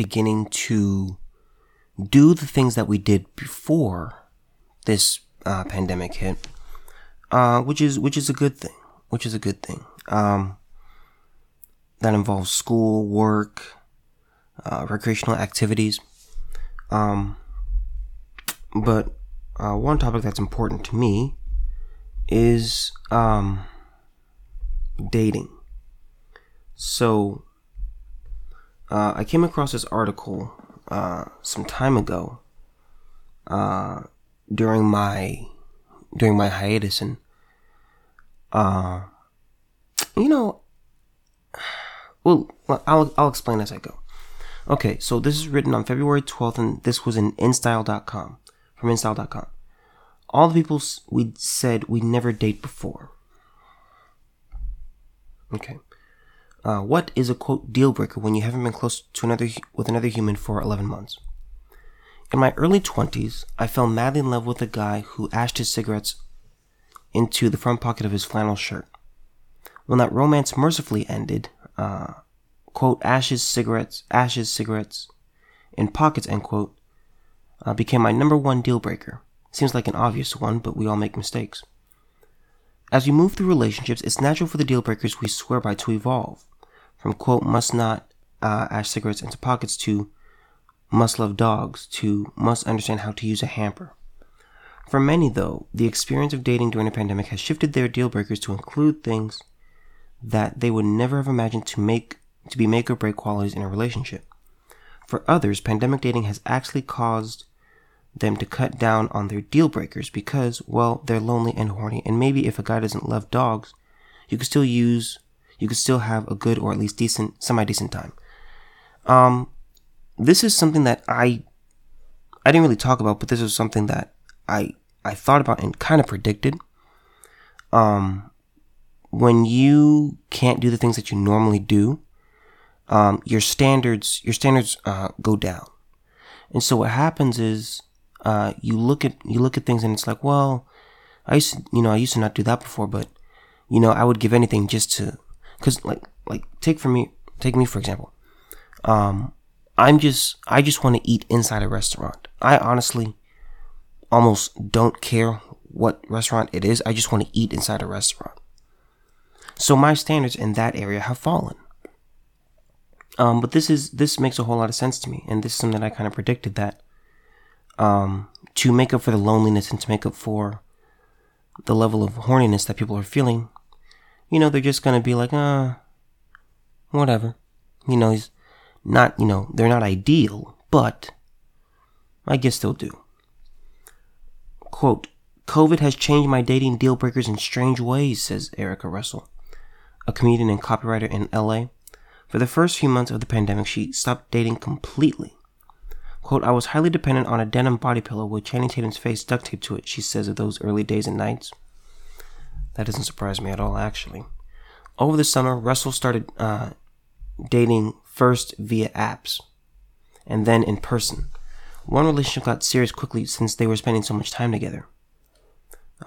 beginning to do the things that we did before this uh, pandemic hit, uh, which is which is a good thing. Which is a good thing. Um, that involves school, work, uh, recreational activities. Um, but uh, one topic that's important to me is um, dating. So uh, I came across this article uh, some time ago uh, during my during my hiatus, and uh, you know, well, I'll I'll explain as I go. Okay, so this is written on February 12th, and this was in InStyle.com from InStyle.com. All the people we said we never date before. Okay. Uh, what is a quote deal breaker when you haven't been close to another with another human for 11 months? In my early 20s, I fell madly in love with a guy who ashed his cigarettes into the front pocket of his flannel shirt. When that romance mercifully ended, uh, quote, ashes, cigarettes, ashes, cigarettes, in pockets, end quote, uh, became my number one deal breaker. Seems like an obvious one, but we all make mistakes. As we move through relationships, it's natural for the deal breakers we swear by to evolve. From quote, must not uh, ash cigarettes into pockets to must love dogs to must understand how to use a hamper. For many, though, the experience of dating during a pandemic has shifted their deal breakers to include things that they would never have imagined to make to be make or break qualities in a relationship. For others, pandemic dating has actually caused them to cut down on their deal breakers because, well, they're lonely and horny, and maybe if a guy doesn't love dogs, you could still use, you could still have a good or at least decent, semi decent time. Um, this is something that I, I didn't really talk about, but this is something that I, I thought about and kind of predicted. Um, when you can't do the things that you normally do, um, your standards, your standards, uh, go down. And so what happens is, uh, you look at you look at things and it's like, well, I used to, you know I used to not do that before, but you know I would give anything just to, cause like like take for me take me for example, um, I'm just I just want to eat inside a restaurant. I honestly almost don't care what restaurant it is. I just want to eat inside a restaurant. So my standards in that area have fallen. Um, but this is this makes a whole lot of sense to me, and this is something that I kind of predicted that um, to make up for the loneliness and to make up for the level of horniness that people are feeling, you know, they're just gonna be like, uh, whatever. You know, he's not, you know, they're not ideal, but I guess they'll do. Quote, COVID has changed my dating deal breakers in strange ways, says Erica Russell, a comedian and copywriter in LA. For the first few months of the pandemic, she stopped dating completely. Quote, I was highly dependent on a denim body pillow with Channing Tatum's face duct taped to it, she says of those early days and nights. That doesn't surprise me at all, actually. Over the summer, Russell started uh, dating first via apps and then in person. One relationship got serious quickly since they were spending so much time together.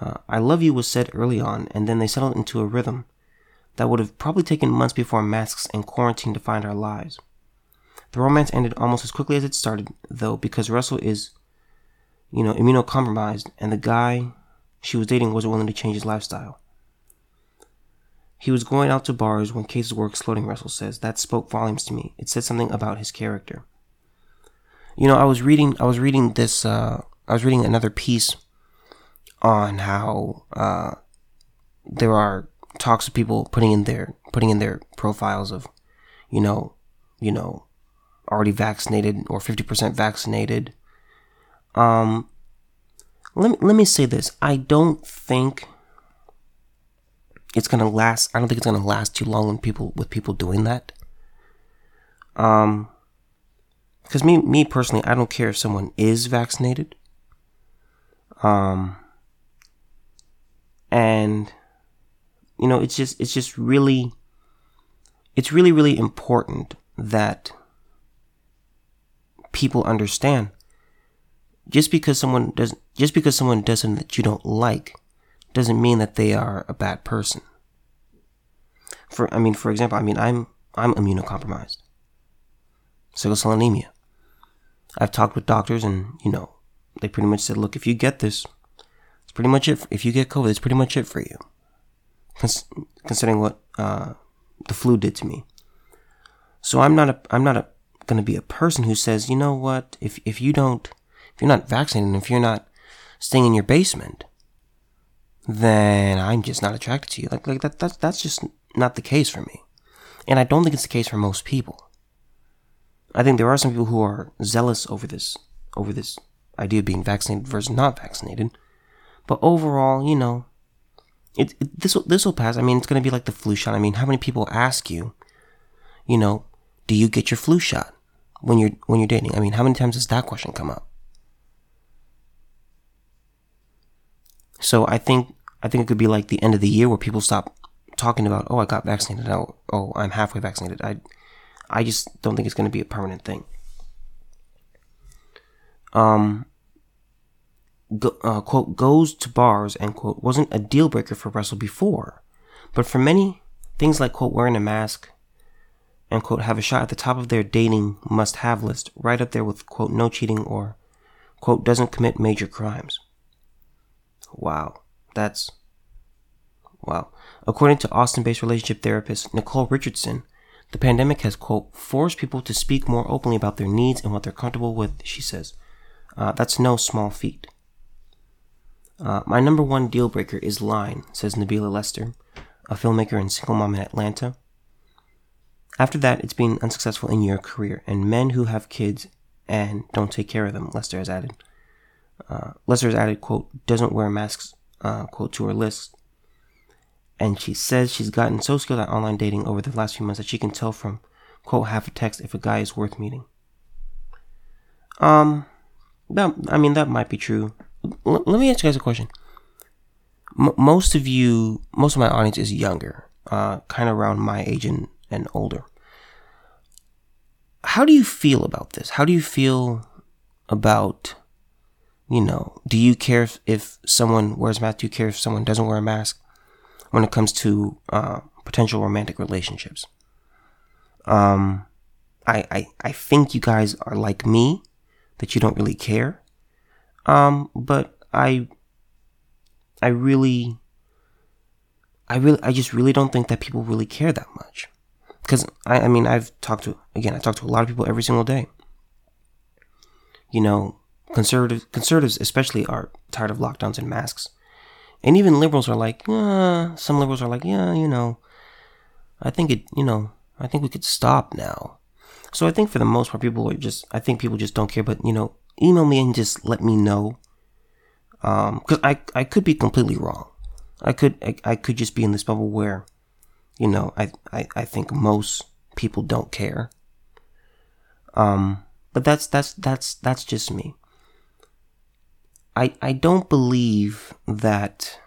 Uh, I love you was said early on, and then they settled into a rhythm that would have probably taken months before masks and quarantine defined our lives. The romance ended almost as quickly as it started, though, because Russell is, you know, immunocompromised, and the guy she was dating wasn't willing to change his lifestyle. He was going out to bars when cases were exploding, Russell says. That spoke volumes to me. It said something about his character. You know, I was reading I was reading this uh I was reading another piece on how uh there are talks of people putting in their putting in their profiles of, you know, you know, already vaccinated or 50% vaccinated. Um, let me, let me say this. I don't think it's gonna last. I don't think it's gonna last too long when people with people doing that. Um, because me me personally, I don't care if someone is vaccinated. Um, and you know, it's just it's just really, it's really really important that people understand. Just because someone doesn't just because someone does something that you don't like doesn't mean that they are a bad person. For I mean, for example, I mean I'm I'm immunocompromised. sickle cell anemia. I've talked with doctors, and you know, they pretty much said, look, if you get this, it's pretty much it. If you get COVID, it's pretty much it for you. Cons- considering what uh, the flu did to me. So I'm not a I'm not a going to be a person who says, you know what, if if you don't, if you're not vaccinated, and if you're not staying in your basement, then I'm just not attracted to you. Like like that that's that's just not the case for me. And I don't think it's the case for most people. I think there are some people who are zealous over this over this idea of being vaccinated versus not vaccinated. But overall, you know, it, it this will this will pass. I mean, it's going to be like the flu shot. I mean, how many people ask you, you know, do you get your flu shot when you're when you're dating? I mean, how many times does that question come up? So I think I think it could be like the end of the year where people stop talking about, oh, I got vaccinated. Oh, oh, I'm halfway vaccinated. I, I just don't think it's going to be a permanent thing. Um, go, uh, quote, goes to bars, end quote, wasn't a deal breaker for Russell before, but for many, things like, quote, wearing a mask, and, quote, have a shot at the top of their dating must have list, right up there with, quote, no cheating or, quote, doesn't commit major crimes. Wow. That's wow. According to Austin-based relationship therapist Nicole Richardson, the pandemic has quote forced people to speak more openly about their needs and what they're comfortable with. She says, uh, "That's no small feat." Uh, my number one deal breaker is lying, says Nabila Lester, a filmmaker and single mom in Atlanta. After that, it's been unsuccessful in your career, and men who have kids and don't take care of them, Lester has added. Uh, added, quote, doesn't wear masks uh, quote to her list. And she says she's gotten so skilled at online dating over the last few months that she can tell from quote half a text if a guy is worth meeting. Um, that I mean that might be true. L- let me ask you guys a question. M- most of you, most of my audience is younger, uh, kind of around my age and, and older. How do you feel about this? How do you feel about you know, do you care if, if someone wears a mask? Do you care if someone doesn't wear a mask when it comes to uh, potential romantic relationships? Um, I, I, I think you guys are like me, that you don't really care. Um, but I, I really, I really, I just really don't think that people really care that much. Because I, I mean, I've talked to, again, I talk to a lot of people every single day. You know, Conservatives, conservatives especially, are tired of lockdowns and masks. And even liberals are like, yeah, some liberals are like, yeah, you know, I think it, you know, I think we could stop now. So I think for the most part, people are just, I think people just don't care. But you know, email me and just let me know, um, because I I could be completely wrong. I could I, I could just be in this bubble where, you know, I I I think most people don't care. Um, but that's that's that's that's just me. I, I don't believe that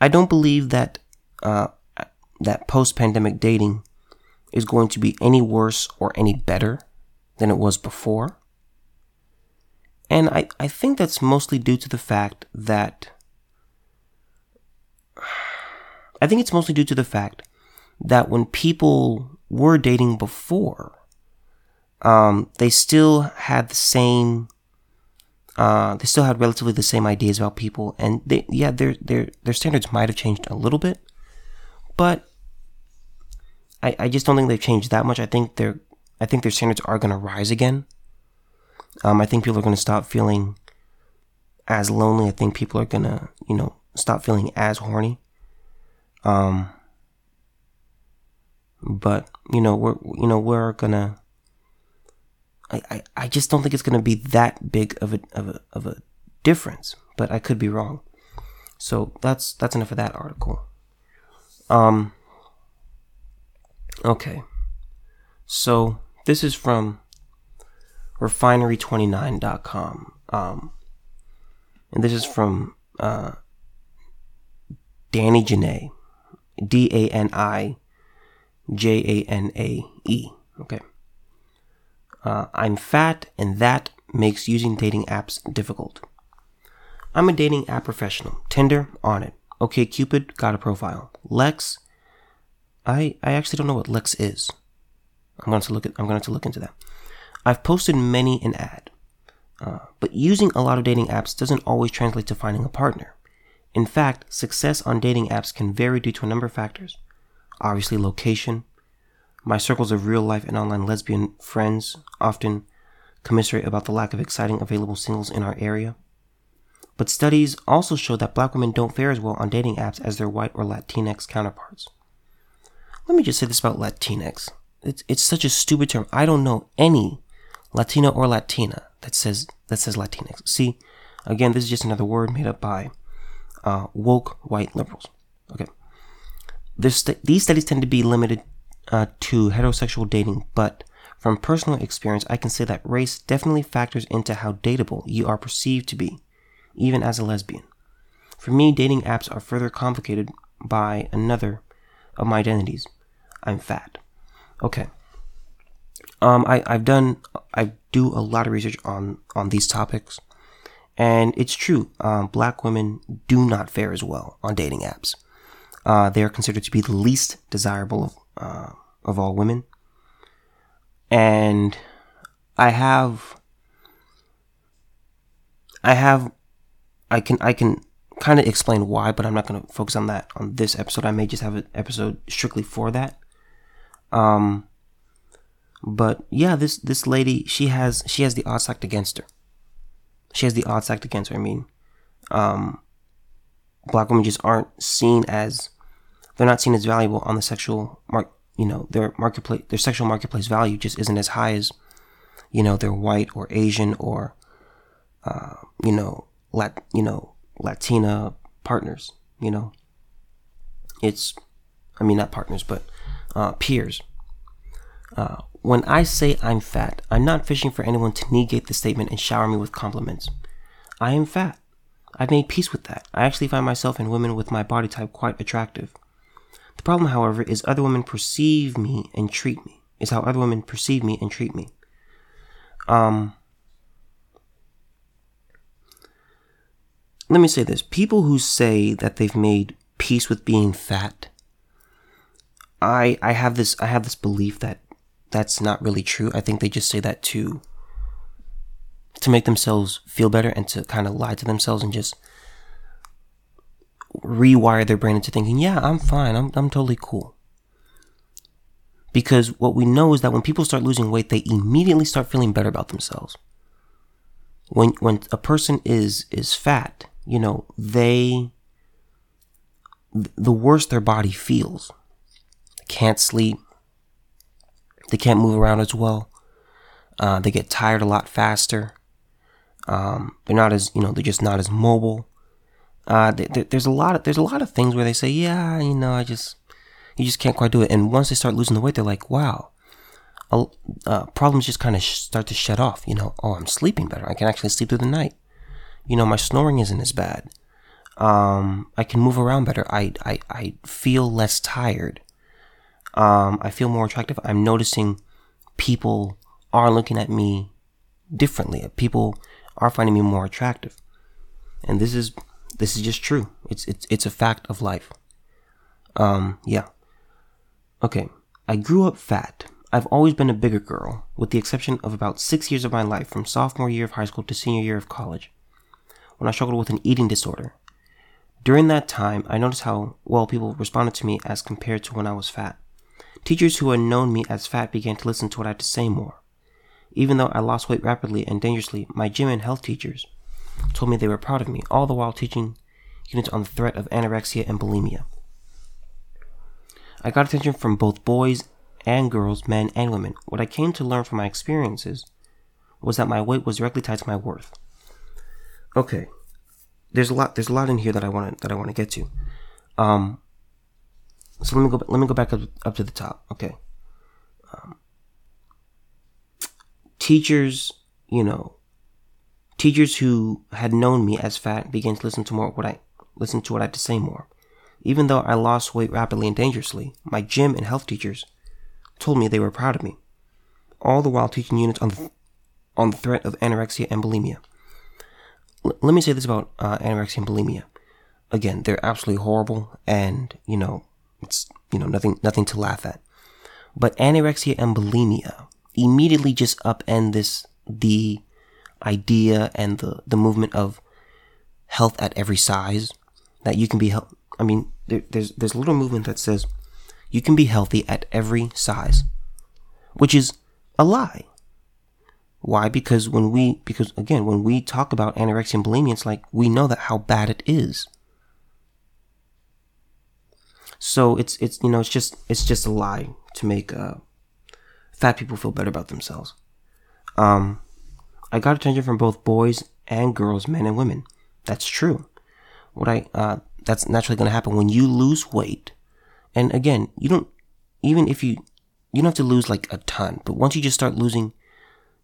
I don't believe that uh, that post-pandemic dating is going to be any worse or any better than it was before. And I, I think that's mostly due to the fact that I think it's mostly due to the fact that when people were dating before, um, they still had the same uh, they still had relatively the same ideas about people, and they, yeah, their their their standards might have changed a little bit, but I I just don't think they've changed that much. I think their I think their standards are going to rise again. Um, I think people are going to stop feeling as lonely. I think people are going to you know stop feeling as horny. Um, but you know we're you know we're gonna I, I, I just don't think it's going to be that big of a, of a of a difference, but I could be wrong. So that's that's enough of that article. Um. Okay. So this is from refinery29.com. Um, and this is from uh, Dani Janae. D A N I J A N A E. Okay. Uh, I'm fat, and that makes using dating apps difficult. I'm a dating app professional. Tinder, on it. OkCupid, got a profile. Lex, I I actually don't know what Lex is. I'm going to look at. I'm going to look into that. I've posted many an ad, uh, but using a lot of dating apps doesn't always translate to finding a partner. In fact, success on dating apps can vary due to a number of factors. Obviously, location. My circles of real life and online lesbian friends often commiserate about the lack of exciting available singles in our area. But studies also show that black women don't fare as well on dating apps as their white or Latinx counterparts. Let me just say this about Latinx. It's, it's such a stupid term. I don't know any Latino or Latina that says that says Latinx. See, again, this is just another word made up by uh, woke white liberals. Okay, st- these studies tend to be limited uh, to heterosexual dating, but from personal experience, I can say that race definitely factors into how dateable you are perceived to be, even as a lesbian. For me, dating apps are further complicated by another of my identities. I'm fat. Okay. Um, I, I've done, I do a lot of research on, on these topics. And it's true, um, black women do not fare as well on dating apps. Uh, they are considered to be the least desirable uh, of all women. And I have, I have, I can, I can kind of explain why, but I'm not going to focus on that on this episode. I may just have an episode strictly for that. Um, but yeah, this this lady, she has she has the odds stacked against her. She has the odds stacked against her. I mean, um, black women just aren't seen as they're not seen as valuable on the sexual mark. You know, their marketplace, their sexual marketplace value just isn't as high as you know their white or Asian or uh, you know lat you know Latina partners. You know, it's I mean not partners but uh, peers. Uh, when I say I'm fat, I'm not fishing for anyone to negate the statement and shower me with compliments. I am fat. I've made peace with that. I actually find myself and women with my body type quite attractive. The problem, however, is other women perceive me and treat me. Is how other women perceive me and treat me. Um, let me say this: people who say that they've made peace with being fat, I I have this I have this belief that that's not really true. I think they just say that to to make themselves feel better and to kind of lie to themselves and just rewire their brain into thinking, yeah, I'm fine. I'm, I'm totally cool. Because what we know is that when people start losing weight, they immediately start feeling better about themselves. When, when a person is, is fat, you know, they, the worse their body feels. Can't sleep. They can't move around as well. Uh, they get tired a lot faster. Um, they're not as you know they're just not as mobile. Uh, they, they, there's a lot of there's a lot of things where they say yeah you know I just you just can't quite do it. And once they start losing the weight, they're like wow, uh, problems just kind of sh- start to shut off. You know oh I'm sleeping better. I can actually sleep through the night. You know my snoring isn't as bad. Um, I can move around better. I I I feel less tired. Um, I feel more attractive. I'm noticing people are looking at me differently. People are finding me more attractive. And this is this is just true. It's it's it's a fact of life. Um, yeah. Okay. I grew up fat. I've always been a bigger girl, with the exception of about six years of my life from sophomore year of high school to senior year of college, when I struggled with an eating disorder. During that time, I noticed how well people responded to me as compared to when I was fat. Teachers who had known me as fat began to listen to what I had to say more. Even though I lost weight rapidly and dangerously, my gym and health teachers told me they were proud of me, all the while teaching units on the threat of anorexia and bulimia. I got attention from both boys and girls, men and women. What I came to learn from my experiences was that my weight was directly tied to my worth. Okay, there's a lot. There's a lot in here that I want that I want to get to. Um, so let me go. Let me go back up, up to the top. Okay. Um, teachers, you know, teachers who had known me as fat began to listen to more what I listen to what I had to say more. Even though I lost weight rapidly and dangerously, my gym and health teachers told me they were proud of me. All the while teaching units on the, on the threat of anorexia and bulimia. L- let me say this about uh, anorexia and bulimia. Again, they're absolutely horrible, and you know it's you know nothing nothing to laugh at. But anorexia and bulimia immediately just upend this the idea and the the movement of health at every size that you can be health. I mean, there, there's there's a little movement that says you can be healthy at every size, which is a lie. Why? Because when we, because again, when we talk about anorexia and bulimia, it's like we know that how bad it is. So it's it's you know it's just it's just a lie to make uh, fat people feel better about themselves. Um, I got attention from both boys and girls, men and women. That's true. What I uh, that's naturally going to happen when you lose weight. And again, you don't even if you you don't have to lose like a ton, but once you just start losing,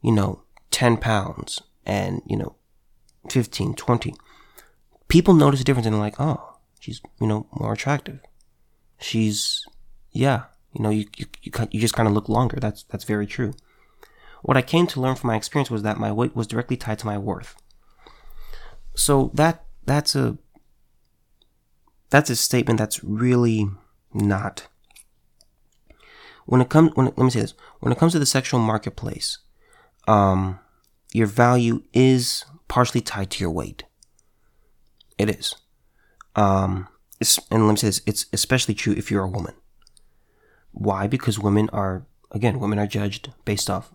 you know, 10 pounds and, you know, 15, 20, people notice a difference and they're like, "Oh, she's, you know, more attractive." She's yeah, you know, you you you, you just kind of look longer. That's that's very true. What I came to learn from my experience was that my weight was directly tied to my worth. So that that's a that's a statement that's really not. When it comes, when it, let me say this: when it comes to the sexual marketplace, um, your value is partially tied to your weight. It is, um, and let me say this: it's especially true if you're a woman. Why? Because women are, again, women are judged based off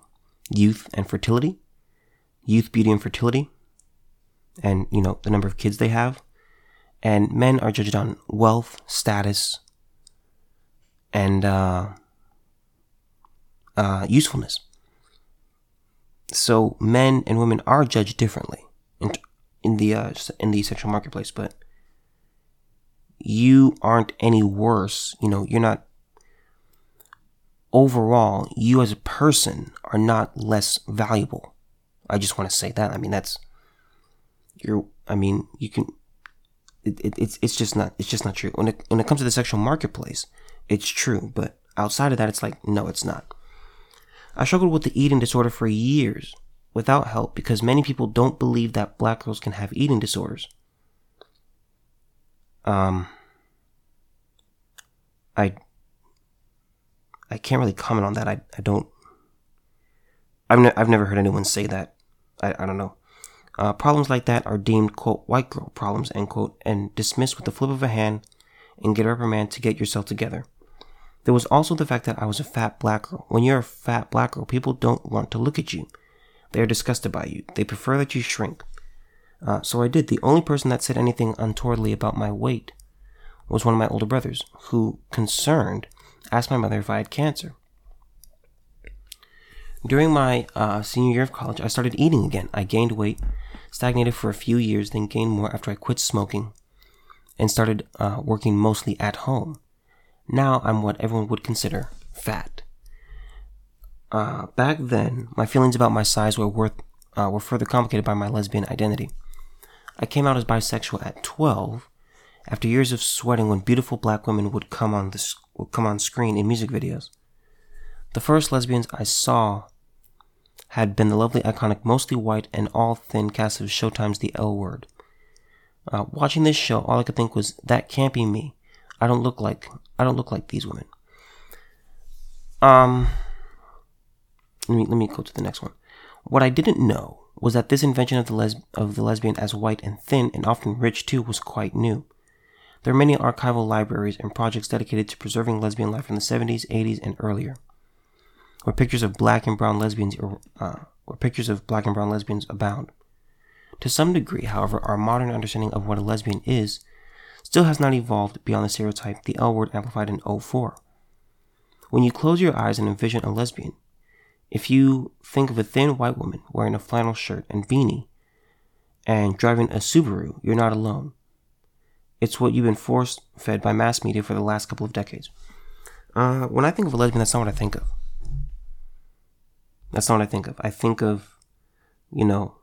youth and fertility, youth, beauty, and fertility, and you know the number of kids they have, and men are judged on wealth, status, and uh, uh, usefulness. So men and women are judged differently in, in the uh, in the sexual marketplace, but you aren't any worse. You know, you're not. Overall, you as a person are not less valuable. I just want to say that. I mean, that's you're. I mean, you can. It, it, it's it's just not it's just not true. When it when it comes to the sexual marketplace, it's true, but outside of that, it's like no, it's not. I struggled with the eating disorder for years without help because many people don't believe that black girls can have eating disorders. Um, I I can't really comment on that. I, I don't. I've, ne- I've never heard anyone say that. I, I don't know. Uh, problems like that are deemed, quote, white girl problems, end quote, and dismissed with the flip of a hand and get a reprimand to get yourself together. There was also the fact that I was a fat black girl. When you're a fat black girl, people don't want to look at you. They are disgusted by you. They prefer that you shrink. Uh, so I did. The only person that said anything untowardly about my weight was one of my older brothers, who, concerned, asked my mother if I had cancer. During my uh, senior year of college, I started eating again. I gained weight, stagnated for a few years, then gained more after I quit smoking and started uh, working mostly at home. Now I'm what everyone would consider fat. Uh, back then, my feelings about my size were worth uh, were further complicated by my lesbian identity. I came out as bisexual at 12, after years of sweating when beautiful black women would come on the would come on screen in music videos. The first lesbians I saw had been the lovely, iconic, mostly white and all thin cast of Showtime's The L Word. Uh, watching this show, all I could think was, "That can't be me. I don't look like I don't look like these women." Um, let me let me go to the next one. What I didn't know was that this invention of the les- of the lesbian as white and thin and often rich too was quite new. There are many archival libraries and projects dedicated to preserving lesbian life from the 70s, 80s, and earlier, where pictures of black and brown lesbians, uh, where pictures of black and brown lesbians abound. To some degree, however, our modern understanding of what a lesbian is still has not evolved beyond the stereotype the L word amplified in 04. When you close your eyes and envision a lesbian, if you think of a thin white woman wearing a flannel shirt and beanie and driving a Subaru, you're not alone. It's what you've been force fed by mass media for the last couple of decades. Uh, when I think of a lesbian, that's not what I think of. That's not what I think of. I think of, you know,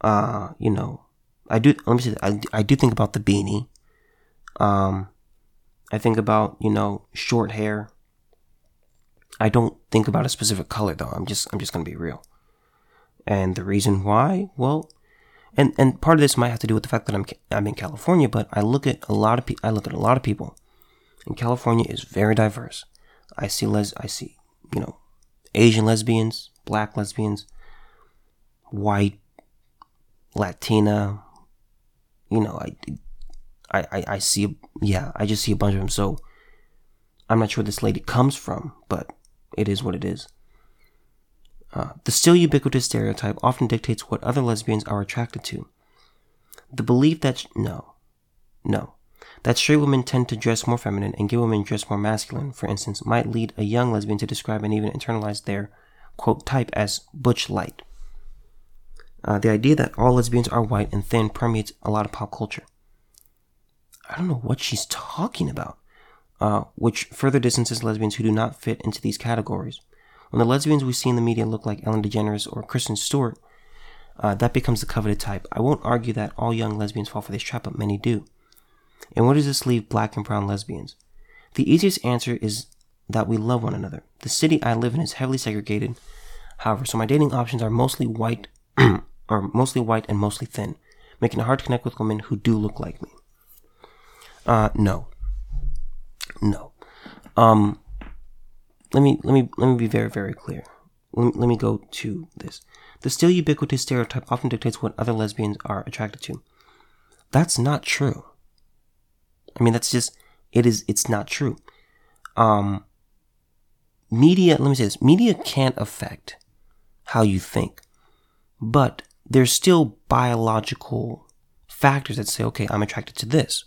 uh, you know, I do. Let me say, I, I do think about the beanie. Um, I think about you know short hair. I don't think about a specific color though. I'm just I'm just gonna be real. And the reason why, well, and and part of this might have to do with the fact that I'm I'm in California, but I look at a lot of pe- I look at a lot of people, and California is very diverse. I see les I see, you know, Asian lesbians, black lesbians, white, Latina, you know, I I, I, I see, yeah, I just see a bunch of them. So I'm not sure where this lady comes from, but it is what it is. Uh, the still ubiquitous stereotype often dictates what other lesbians are attracted to. The belief that, sh- no, no, that straight women tend to dress more feminine and gay women dress more masculine, for instance, might lead a young lesbian to describe and even internalize their, quote, type as butch light. Uh, the idea that all lesbians are white and thin permeates a lot of pop culture. I don't know what she's talking about, uh, which further distances lesbians who do not fit into these categories. When the lesbians we see in the media look like Ellen DeGeneres or Kristen Stewart, uh, that becomes the coveted type. I won't argue that all young lesbians fall for this trap, but many do. And where does this leave black and brown lesbians? The easiest answer is that we love one another. The city I live in is heavily segregated, however, so my dating options are mostly white, or mostly white and mostly thin, making it hard to connect with women who do look like me. Uh, no. No. Um, let me, let me, let me be very, very clear. Let me, let me go to this. The still ubiquitous stereotype often dictates what other lesbians are attracted to. That's not true. I mean, that's just, it is, it's not true. Um, media, let me say this, media can't affect how you think, but there's still biological factors that say, okay, I'm attracted to this.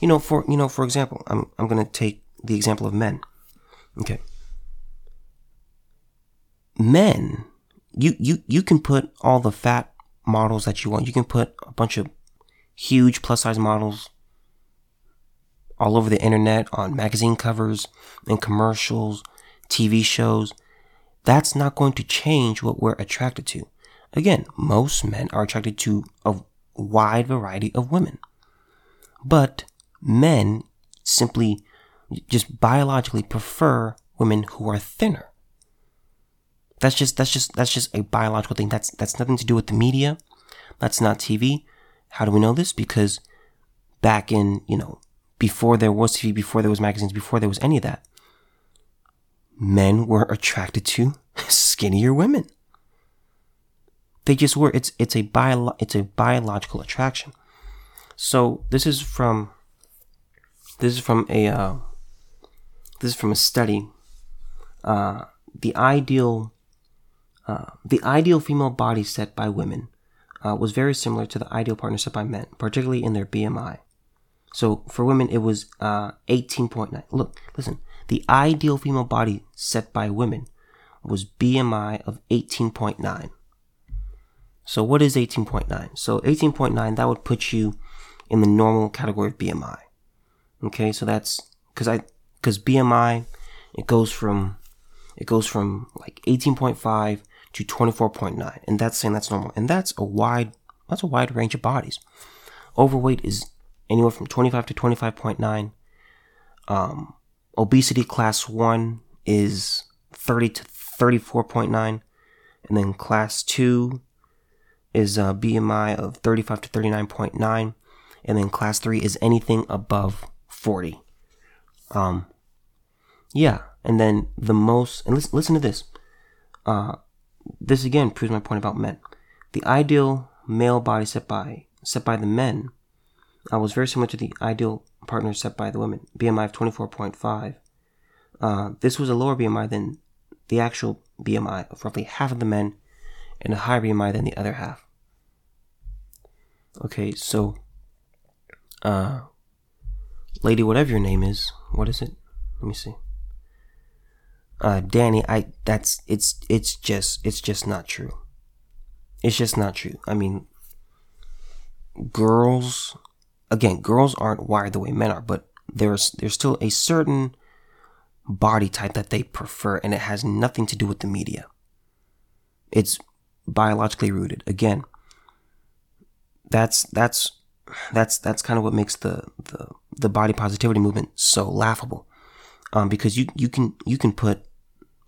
You know, for you know, for example, I'm I'm gonna take the example of men. Okay. Men, you you you can put all the fat models that you want. You can put a bunch of huge plus size models all over the internet on magazine covers and commercials, TV shows. That's not going to change what we're attracted to. Again, most men are attracted to a wide variety of women. But men simply just biologically prefer women who are thinner. That's just that's just that's just a biological thing. That's that's nothing to do with the media. That's not TV. How do we know this? Because back in, you know, before there was TV, before there was magazines, before there was any of that, men were attracted to skinnier women. They just were. It's it's a bio it's a biological attraction. So this is from this is from a uh, this is from a study. Uh, the ideal uh, the ideal female body set by women uh, was very similar to the ideal partner set by men, particularly in their BMI. So for women, it was uh, 18.9. Look, listen. The ideal female body set by women was BMI of 18.9. So what is 18.9? So 18.9 that would put you in the normal category of BMI. Okay, so that's because I because BMI it goes from it goes from like 18.5 to 24.9, and that's saying that's normal, and that's a wide that's a wide range of bodies. Overweight is anywhere from 25 to 25.9. Um, obesity class one is 30 to 34.9, and then class two is a BMI of 35 to 39.9, and then class three is anything above 40. Um, yeah, and then the most, and listen, listen to this. Uh, this again proves my point about men. The ideal male body set by set by the men uh, was very similar to the ideal partner set by the women. BMI of 24.5. Uh, this was a lower BMI than the actual BMI of roughly half of the men, and a higher BMI than the other half. Okay, so uh, lady, whatever your name is, what is it? Let me see. Uh, Dani, I that's it's it's just it's just not true. It's just not true. I mean, girls, again, girls aren't wired the way men are, but there's there's still a certain body type that they prefer, and it has nothing to do with the media. It's biologically rooted. Again, that's that's that's that's kind of what makes the the, the body positivity movement so laughable, um, because you you can you can put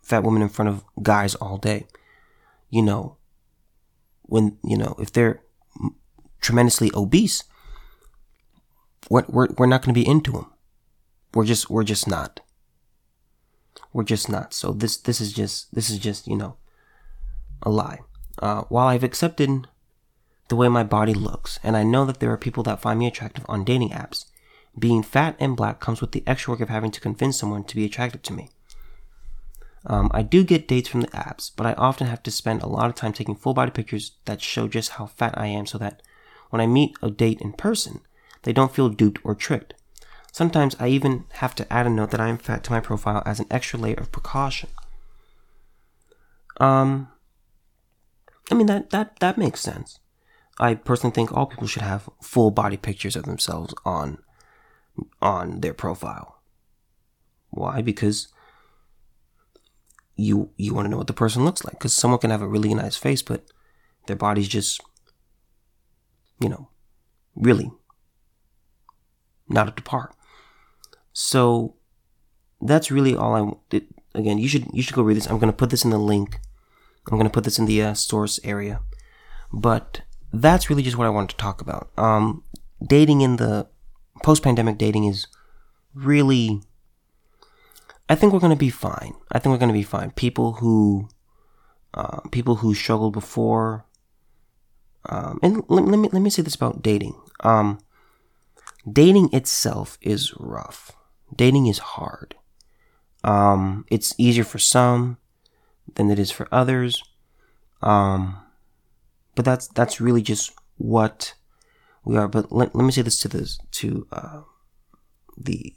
fat women in front of guys all day, you know. When you know if they're tremendously obese, we're we're, we're not going to be into them. We're just we're just not. we're just not. So this this is just this is just you know a lie. Uh, while I've accepted the way my body looks, and I know that there are people that find me attractive on dating apps, being fat and black comes with the extra work of having to convince someone to be attracted to me. Um, I do get dates from the apps, but I often have to spend a lot of time taking full body pictures that show just how fat I am so that when I meet a date in person, they don't feel duped or tricked. Sometimes I even have to add a note that I am fat to my profile as an extra layer of precaution. Um, I mean that that that makes sense. I personally think all people should have full body pictures of themselves on on their profile. Why? Because you you want to know what the person looks like. Because someone can have a really nice face, but their body's just, you know, really not up to par. So that's really all I did. Again, you should you should go read this. I'm gonna put this in the link. I'm gonna put this in the uh, source area. But that's really just what I wanted to talk about. Um, dating in the post-pandemic dating is really I think we're going to be fine. I think we're going to be fine. People who, uh, people who struggled before, um, and let, let, me let me say this about dating. Um, dating itself is rough. Dating is hard. Um, it's easier for some than it is for others. Um, but that's that's really just what we are. But let, let me say this to this to uh, the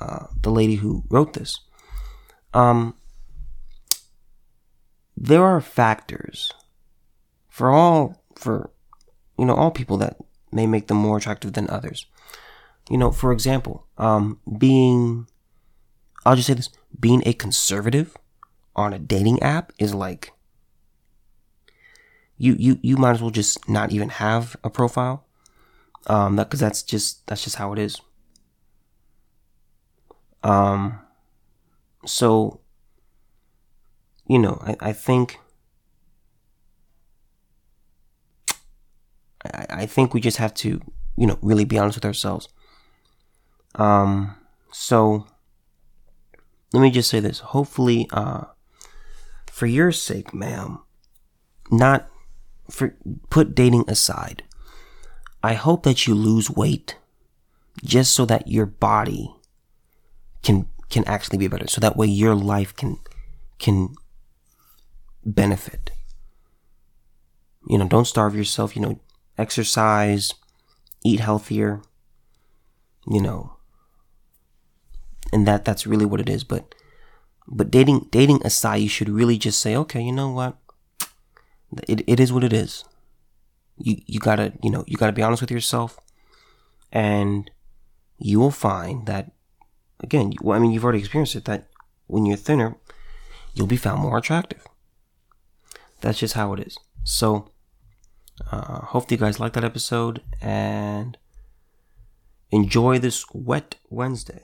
uh, the lady who wrote this. Um, there are factors for all for you know all people that may make them more attractive than others. You know, for example, um, being I'll just say this: being a conservative on a dating app is like you you you might as well just not even have a profile um that because that's just that's just how it is um, so, you know, I, I think, I, I think we just have to, you know, really be honest with ourselves. Um, so, let me just say this. Hopefully, uh, for your sake, ma'am, not for, put dating aside. I hope that you lose weight just so that your body can can actually be better. So that way your life can can benefit. You know don't starve yourself you know exercise eat healthier you know. And that that's really what it is. But but dating dating aside you should really just say okay you know what? It, it is what it is. You you gotta you know you gotta be honest with yourself and you will find that again, well, I mean, you've already experienced it that when you're thinner, you'll be found more attractive. That's just how it is. So, uh, hopefully, you guys like that episode and enjoy this wet Wednesday.